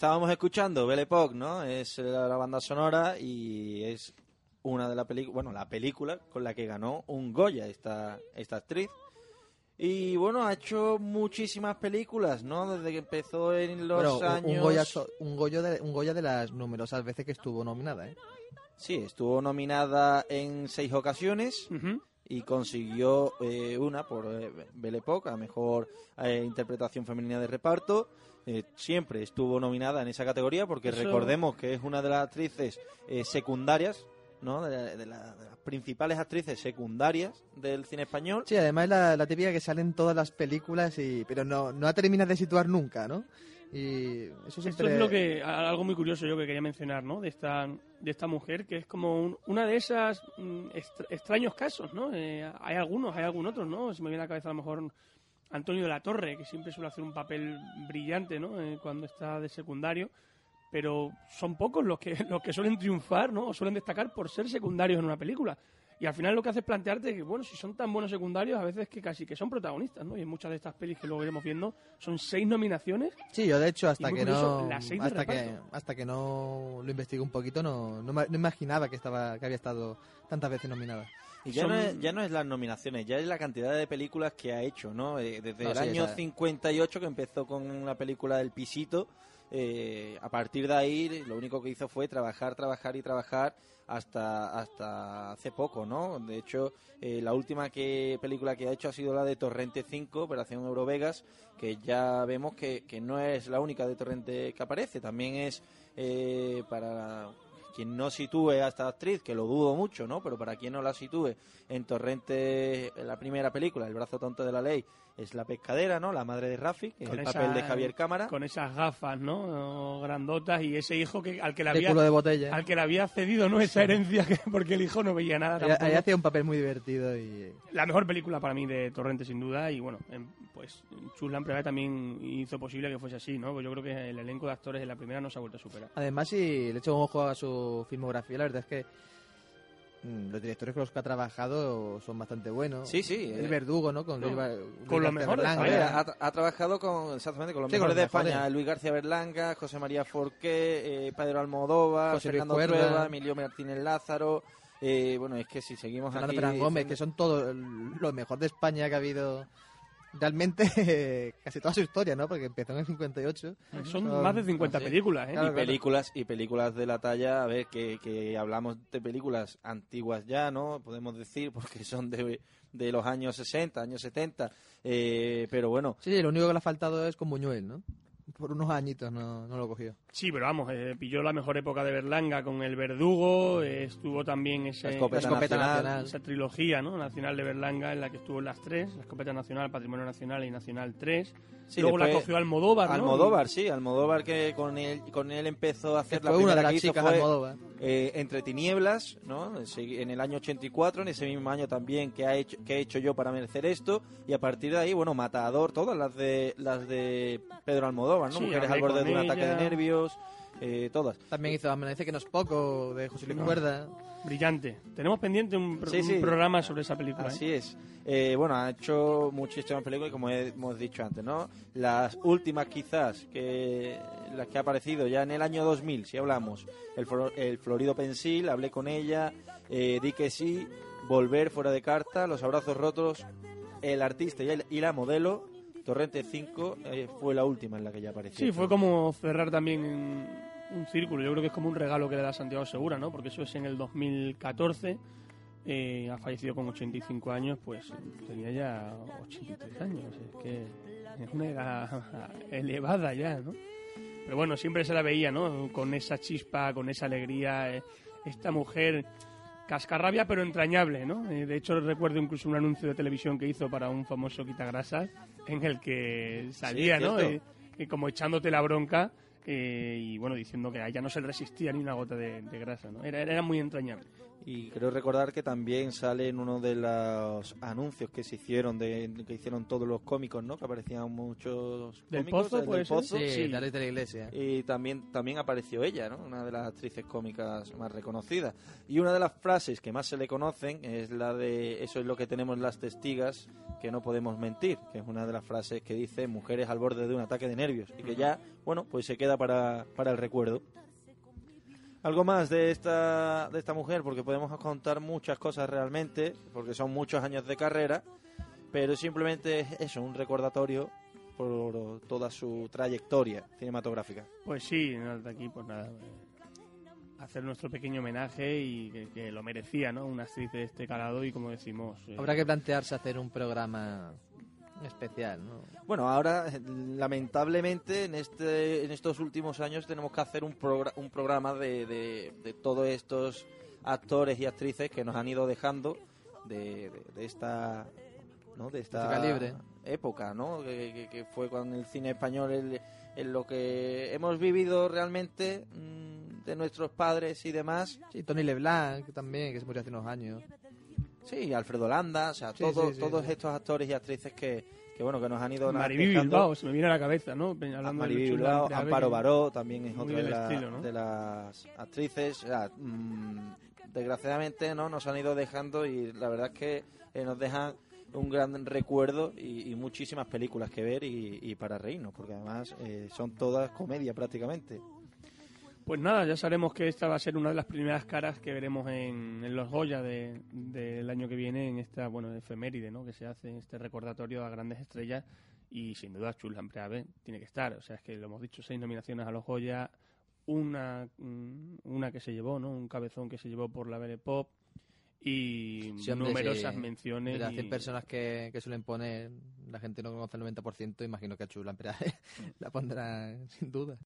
estábamos escuchando Belle Époque, ¿no? Es la, la banda sonora y es una de las películas, bueno, la película con la que ganó un Goya esta, esta actriz. Y bueno, ha hecho muchísimas películas, ¿no? Desde que empezó en los Pero un- años... un, Goya, so- un, Goya de, un Goya de las numerosas veces que estuvo nominada, ¿eh? Sí, estuvo nominada en seis ocasiones Ujú. Y consiguió eh, una por eh, Belle Époque, a mejor eh, interpretación femenina de reparto. Eh, siempre estuvo nominada en esa categoría porque Eso- recordemos que es una de las actrices eh, secundarias, ¿no? De, la- de la- de las principales actrices secundarias del cine español. Sí, además es la, la típica que sale en todas las películas, y pero no, no la terminas de situar nunca, ¿no? Y eso Esto es lo que algo muy curioso yo que quería mencionar, ¿no? De esta de esta mujer que es como un- una de esas mm, extra- extraños casos, ¿no? Eh, hay algunos, hay algunos otros, ¿no? Se me viene a la cabeza a lo mejor Antonio de la Torre que siempre suele hacer un papel brillante, ¿no? Eh, cuando está de secundario, pero son pocos los que los que suelen triunfar, ¿no? O suelen destacar por ser secundarios en una película. Y al final lo que hace es plantearte que, bueno, si son tan buenos secundarios, a veces que casi que son protagonistas, ¿no? Y en muchas de estas pelis que luego iremos viendo, son seis nominaciones Sí, yo de hecho hasta que curioso, no las seis de hasta que hasta que no lo investigué un poquito no, no, no imaginaba que estaba que había estado tantas veces nominada. Y ya, Son- no es, ya no es las nominaciones, ya es la cantidad de películas que ha hecho, ¿no? Eh, desde No, el sí, año o sea- 58 que empezó con la película del Pisito, eh, a partir de ahí lo único que hizo fue trabajar, trabajar y trabajar hasta hasta hace poco, ¿no? De hecho, eh, la última que película que ha hecho ha sido la de Torrente 5, Operación Eurovegas, que ya vemos que, que no es la única de Torrente que aparece, también es eh, para quien no sitúe a esta actriz, que lo dudo mucho, ¿no? Pero para quien no la sitúe en Torrente, en la primera película, El brazo tonto de la ley, es la pescadera, ¿no? La madre de Rafi, que es el esa- papel de Javier Cámara. con esas gafas, ¿no? Grandotas y ese hijo que al que le había culo de botella. al que le había cedido no esa herencia que, porque el hijo no veía nada Ahí, hacía un papel muy divertido y La mejor película para mí de Torrente sin duda y bueno, pues Chuslan Primera también hizo posible que fuese así, ¿no? Pues yo creo que el elenco de actores de la primera no se ha vuelto a superar. además si le echo un ojo a su filmografía, la verdad es que mm, los directores con los que ha trabajado son bastante buenos. Sí, sí, El eh. verdugo, ¿no? Con, No, Luis Ba- con Luis lo García mejor de Berlanga. A ver, España. ha, ha trabajado con, exactamente, con los Sí, con mejores de los mejores. España, Luis García Berlanga, José María Forqué, eh, Pedro Almodóvar, José Fernando Cuerda. Emilio Martínez Lázaro, eh, bueno, es que si seguimos Fernando aquí... Fernández Gómez, que son todos lo mejor de España que ha habido realmente casi toda su historia, ¿no? Porque empezó en el 58. Son más de 50 sí. películas, ¿eh? Claro, y películas y películas de la talla, a ver, que, que hablamos de películas antiguas ya, ¿no? Podemos decir, porque son de, de los años 60, años 70, eh, pero bueno, Sí, lo único que le ha faltado es con Buñuel, ¿no? Por unos añitos no, no lo cogió. Sí, pero vamos, eh, pilló la mejor época de Berlanga con El Verdugo, eh, estuvo también ese, La escopeta La escopeta nacional. nacional. esa trilogía ¿no? nacional de Berlanga en la que estuvo las tres, la escopeta nacional, Patrimonio Nacional y Nacional 3. Sí, Luego la después- cogió Almodóvar, ¿no? Almodóvar, sí, Almodóvar que con él, con él empezó a hacer la una de primera las que hizo chicas fue, Almodóvar. eh, Entre Tinieblas, ¿no? En el año 84, en ese mismo año también que ha hecho que he hecho yo para merecer esto y a partir de ahí, bueno, Matador, todas las de las de Pedro Almodóvar, ¿no? Sí, Mujeres al borde de un ataque de nervios, eh, todas. También hizo Amanece que no es poco, de José Luis No. Cuerda. Brillante. Tenemos pendiente un, pro- Sí, un sí. programa sobre esa película. ¿eh? Así es. Eh, bueno, ha hecho muchísimas películas, como hemos dicho antes, ¿no? Las últimas quizás, que las que ha aparecido ya en el año 2000, si hablamos, el, Flor- el Florido Pensil, hablé con ella, eh, di que sí, Volver fuera de carta, Los abrazos rotos, El artista y, el- y la modelo, Torrente 5 eh, fue la última en la que ya apareció. Sí, fue como cerrar también un círculo. Yo creo que es como un regalo que le da Santiago Segura, ¿no? Porque eso es en el 2014. eh, ha fallecido con 85 años, pues tenía ya 83 años. Es que es una edad elevada ya, ¿no? Pero bueno, siempre se la veía, ¿no? Con esa chispa, con esa alegría. eh, esta mujer cascarrabia pero entrañable, ¿no? Eh, de hecho recuerdo incluso un anuncio de televisión que hizo para un famoso quitagrasas en el que salía, Sí, ¿no? Eh, eh, como echándote la bronca eh, y bueno, diciendo que a ella no se le resistía ni una gota de, de grasa, ¿no? Era, era muy entrañable. Y creo recordar que también sale en uno de los anuncios que se hicieron, de, que hicieron todos los cómicos, ¿no? Que aparecían muchos ¿Del cómicos. Pozo, del ser? Pozo. Sí, sí. la ley de la iglesia. Y también, también apareció ella, ¿no? Una de las actrices cómicas más reconocidas. Y una de las frases que más se le conocen es la de eso es lo que tenemos las testigas, que no podemos mentir, que es una de las frases que dice mujeres al borde de un ataque de nervios y que ya, bueno, pues se queda para, para el recuerdo. Algo más de esta, de esta mujer, porque podemos contar muchas cosas realmente, porque son muchos años de carrera, pero simplemente es eso, un recordatorio por toda su trayectoria cinematográfica. Pues sí, de aquí pues nada. eh, Hacer nuestro pequeño homenaje y que, que lo merecía, ¿no? Una actriz de este calado y como decimos... eh, Habrá que plantearse hacer un programa especial, ¿no? Bueno, ahora eh, lamentablemente en este en estos últimos años tenemos que hacer un, progra- un programa de, de, de todos estos actores y actrices que nos han ido dejando de, de- esta ¿no? de esta Este época, ¿no? Que, que- que fue con el cine español el- en lo que hemos vivido realmente mm, de nuestros padres y demás. Sí, Tony LeBlanc también, que se murió hace unos años. Sí, Alfredo Landa, o sea, Sí, todo- sí, sí, todos estos actores y actrices que, que bueno que nos han ido dejando. Bilbao, se me viene a la cabeza, ¿no? Hablando de Luchula Bilbao, Andrea Amparo. Baró también es otra de, del la- estilo, ¿no? de las actrices. O sea, mm, desgraciadamente no nos han ido dejando y la verdad es que eh, nos dejan un gran recuerdo y, y muchísimas películas que ver y, y para reírnos, porque además eh, son todas comedia prácticamente. Pues nada, ya sabemos que esta va a ser una de las primeras caras que veremos en, en los Goya de- del año que viene, en esta, bueno, efeméride, ¿no? Que se hace, este recordatorio a grandes estrellas y sin duda Chula Preave tiene que estar. O sea, es que lo hemos dicho, seis nominaciones a los Goya, una, mm, una que se llevó, ¿no? Un cabezón que se llevó por la Belle Pop y Sí, hombre, numerosas sí. menciones. De las y- 100 personas que, que suelen poner, la gente no conoce el 90%, imagino que a Chula la pondrá sin duda.